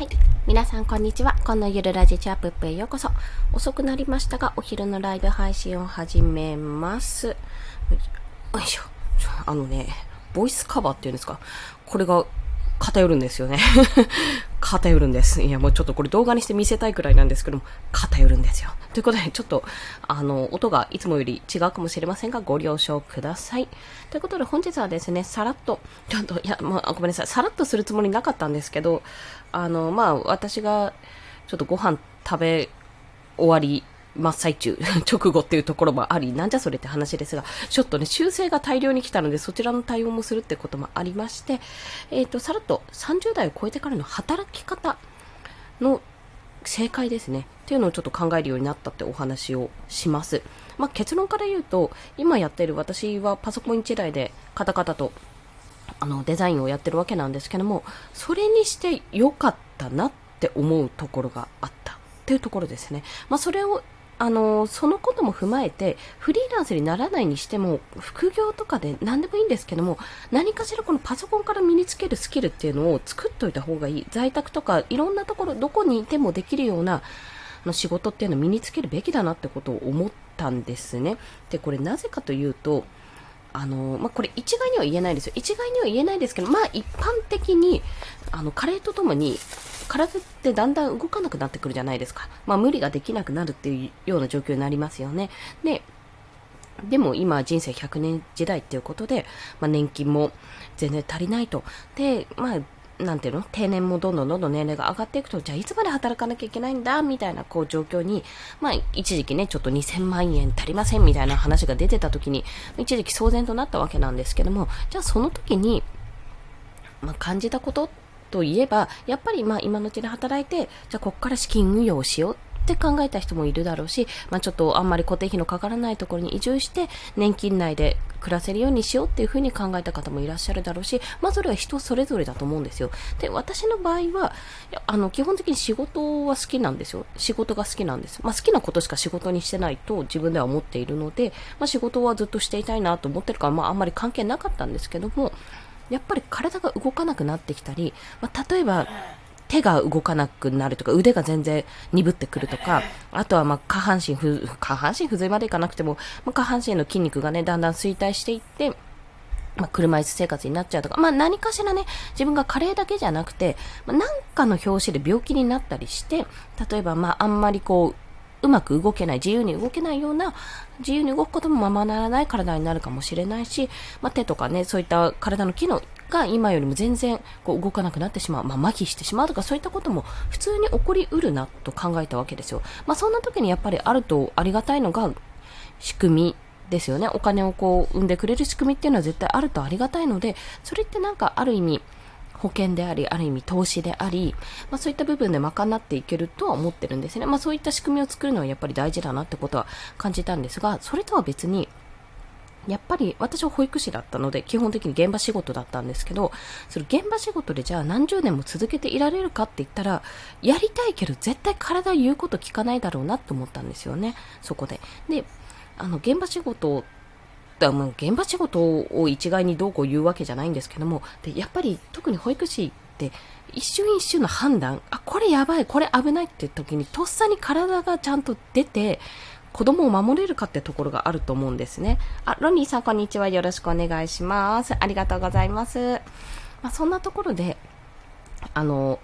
はい。皆さん、こんにちは。このゆるラジチャップップへようこそ。遅くなりましたが、お昼のライブ配信を始めます。よいしょ。あのね、ボイスカバーっていうんですか。これが偏るんですよね。偏るんです。いや、もうちょっとこれ動画にして見せたいくらいなんですけども、偏るんですよ。ということで、ちょっと、あの、音がいつもより違うかもしれませんが、ご了承ください。ということで、本日はですね、さらっと、ちょっと、いや、まあ、ごめんなさい、さらっとするつもりなかったんですけど、あの、まあ、私が、ちょっとご飯食べ終わり真っ最中、直後っていうところもあり、なんじゃそれって話ですが、ちょっとね、修正が大量に来たので、そちらの対応もするってこともありまして、えっ、ー、と、さらっと30代を超えてからの働き方の正解ですね。っていうのをちょっと考えるようになったってお話をします。まあ、結論から言うと、今やってる私はパソコン1台でカタカタとあのデザインをやってるわけなんですけども、それにして良かったなって思うところがあったっていうところですね。まあ、それをあのそのことも踏まえてフリーランスにならないにしても副業とかで何でもいいんですけども何かしらこのパソコンから身につけるスキルっていうのを作っておいた方がいい在宅とかいろんなところどこにいてもできるようなの仕事っていうのを身につけるべきだなってことを思ったんですねでこれなぜかというとあのまあ、これ一概には言えないですよ。一概には言えないですけど、まあ一般的に、あの、加齢とともに、体ってだんだん動かなくなってくるじゃないですか。まあ、無理ができなくなるっていうような状況になりますよね。で、でも今人生100年時代っていうことで、まあ、年金も全然足りないと。で、まあ、なんていうの？定年もどんどんどんどん年齢が上がっていくと、じゃあいつまで働かなきゃいけないんだ？みたいなこう状況に、まあ一時期ね、ちょっと2000万円足りません？みたいな話が出てた時に、一時期騒然となったわけなんですけども、じゃあその時に、まあ感じたことといえば、やっぱりまあ今のうちに働いて、じゃあここから資金運用をしようって考えた人もいるだろうし、まあ、ちょっとあんまり固定費のかからないところに移住して、年金内で暮らせるようにしようっていうふうに考えた方もいらっしゃるだろうし、まあ、それは人それぞれだと思うんですよ。で、私の場合は、あの、基本的に仕事は好きなんですよ。仕事が好きなんです。まあ、好きなことしか仕事にしてないと自分では思っているので、まあ、仕事はずっとしていたいなと思ってるから、まあ、あんまり関係なかったんですけども、やっぱり体が動かなくなってきたり、まあ、例えば、手が動かなくなるとか、腕が全然鈍ってくるとか、あとはま下半身不、下半身不随までいかなくても、まあ、下半身の筋肉がね、だんだん衰退していって、まあ、車椅子生活になっちゃうとか、まあ、何かしらね、自分が加齢だけじゃなくて、まあ、何かの表紙で病気になったりして、例えば、まあ、あんまりこう、うまく動けない、自由に動けないような、自由に動くこともままならない体になるかもしれないし、まあ、手とかね、そういった体の機能が今よりも全然こう動かなくなってしまう、まあ、麻痺してしまうとかそういったことも普通に起こりうるなと考えたわけですよ。まあ、そんな時にやっぱりあるとありがたいのが仕組みですよね。お金をこう生んでくれる仕組みっていうのは絶対あるとありがたいので、それってなんかある意味、保険であり、ある意味投資であり、まあ、そういった部分で賄っていけるとは思ってるんですね。まあ、そういった仕組みを作るのはやっぱり大事だなってことは感じたんですが、それとは別に、やっぱり私は保育士だったので基本的に現場仕事だったんですけどその現場仕事でじゃあ何十年も続けていられるかって言ったらやりたいけど絶対体言うこと聞かないだろうなと思ったんですよねそこでであの現場仕事だもう現場仕事を一概にどうこう言うわけじゃないんですけども、でやっぱり特に保育士って一瞬一瞬の判断、あ、これやばい、これ危ないって時にとっさに体がちゃんと出て、子供を守れるかってところがあると思うんですね。あ、ロニーさんこんにちは。よろしくお願いします。ありがとうございます。まあ、そんなところで、あの、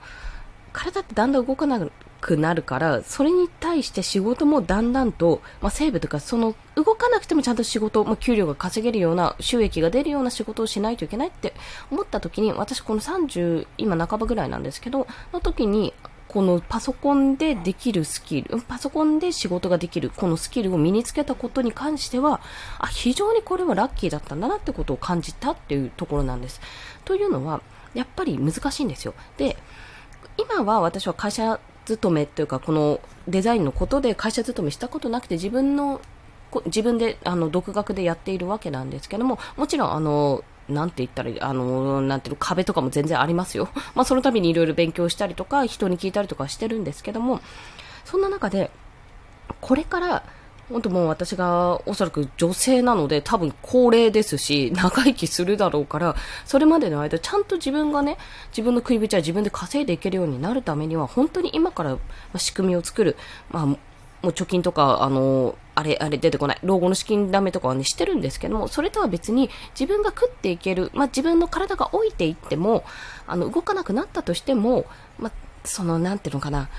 体ってだんだん動かなくなるから、それに対して仕事もだんだんと、まあ、西部とか、その、動かなくてもちゃんと仕事、まあ、給料が稼げるような、収益が出るような仕事をしないといけないって思った時に、私この30、今半ばぐらいなんですけど、の時に、このパソコンでできるスキル、パソコンで仕事ができる、このスキルを身につけたことに関しては、あ、非常にこれはラッキーだったんだなってことを感じたっていうところなんです。というのは、やっぱり難しいんですよ。で、今は私は会社勤めというか、このデザインのことで会社勤めしたことなくて、自分の、自分で、あの、独学でやっているわけなんですけども、もちろん、あの、なんて言ったら、あの、なんていうの、壁とかも全然ありますよ。まあ、その度にいろいろ勉強したりとか、人に聞いたりとかしてるんですけども、そんな中で、これから、本当もう私がおそらく女性なので多分高齢ですし、長生きするだろうから、それまでの間ちゃんと自分がね、自分の食いぶちは自分で稼いでいけるようになるためには、本当に今から仕組みを作る、まあ、もう貯金とか、あの、あれ、あれ出てこない、老後の資金ダメとかはね、してるんですけども、それとは別に自分が食っていける、まあ、自分の体が老いていっても、あの、動かなくなったとしても、まあ、その、なんていうのかな、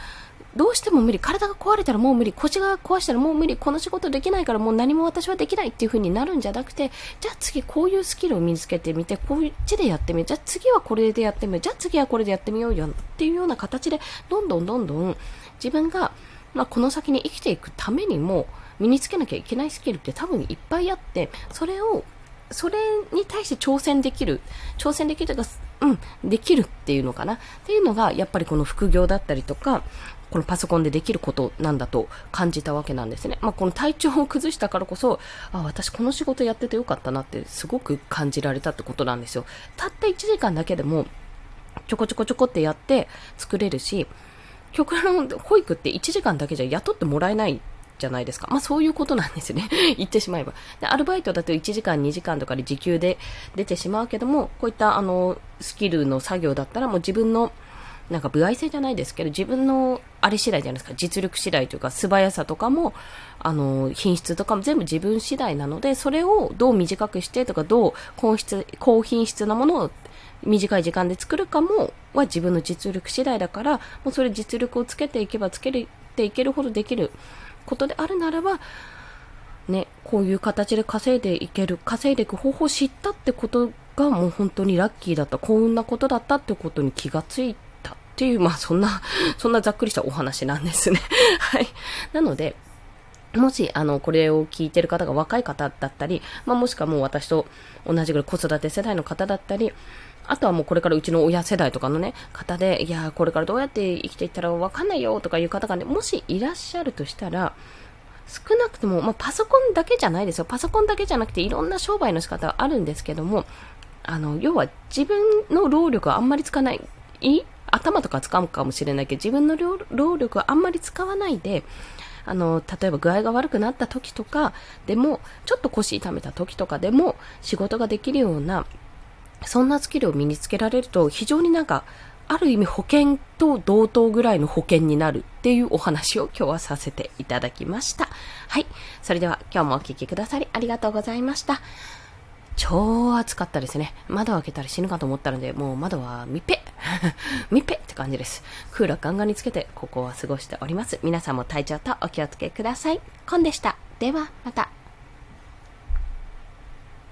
どうしても無理、体が壊れたらもう無理、腰が壊したらもう無理、この仕事できないからもう何も私はできないっていう風になるんじゃなくて、じゃあ次こういうスキルを身につけてみて、こっちでやってみる、じゃあ次はこれでやってみる、じゃあ次はこれでやってみようよっていうような形で、どんどんどんどん自分が、まあ、この先に生きていくためにも、身につけなきゃいけないスキルって多分いっぱいあって、それをそれに対して挑戦できる、挑戦できるというか、うん、できるっていうのかなっていうのが、やっぱりこの副業だったりとか、このパソコンでできることなんだと感じたわけなんですね。まあ、この体調を崩したからこそ、あ、私この仕事やっててよかったなってすごく感じられたってことなんですよ。たった1時間だけでも、ちょこちょこちょこってやって作れるし、極論保育って1時間だけじゃ雇ってもらえないじゃないですか。まあそういうことなんですね。言ってしまえば。で、アルバイトだと1時間、2時間とかで時給で出てしまうけども、こういったあの、スキルの作業だったらもう自分のなんか、歩合制じゃないですけど、自分のあれ次第じゃないですか、実力次第というか、素早さとかも、あの、品質とかも全部自分次第なので、それをどう短くしてとか、どう高質、高品質なものを短い時間で作るかも、は自分の実力次第だから、もうそれ実力をつけていけばつけていけるほどできることであるならば、ね、こういう形で稼いでいける、稼いでいく方法を知ったってことがもう本当にラッキーだった、幸運なことだったってことに気がついたっていう、まあそんな、そんなざっくりしたお話なんですね。はい。なので、もし、あの、これを聞いてる方が若い方だったり、まあもしくはもう私と同じぐらい子育て世代の方だったり、あとはもうこれからうちの親世代とかのね、方で、いやこれからどうやって生きていったらわかんないよとかいう方がね、もしいらっしゃるとしたら、少なくとも、まあ、パソコンだけじゃないですよ。パソコンだけじゃなくていろんな商売の仕方はあるんですけども、あの、要は自分の労力はあんまりつかない、頭とか使うかもしれないけど、自分の労力はあんまり使わないで、あの、例えば具合が悪くなった時とかでも、ちょっと腰痛めた時とかでも、仕事ができるような、そんなスキルを身につけられると、非常になんか、ある意味保険と同等ぐらいの保険になるっていうお話を今日はさせていただきました。はい。それでは今日もお聴きくださりありがとうございました。超暑かったですね。窓開けたら死ぬかと思ったので、もう窓は密閉密閉って感じです。クーラーガンガンにつけて、ここは過ごしております。皆さんも体調とお気をつけください。コンでした。では、また。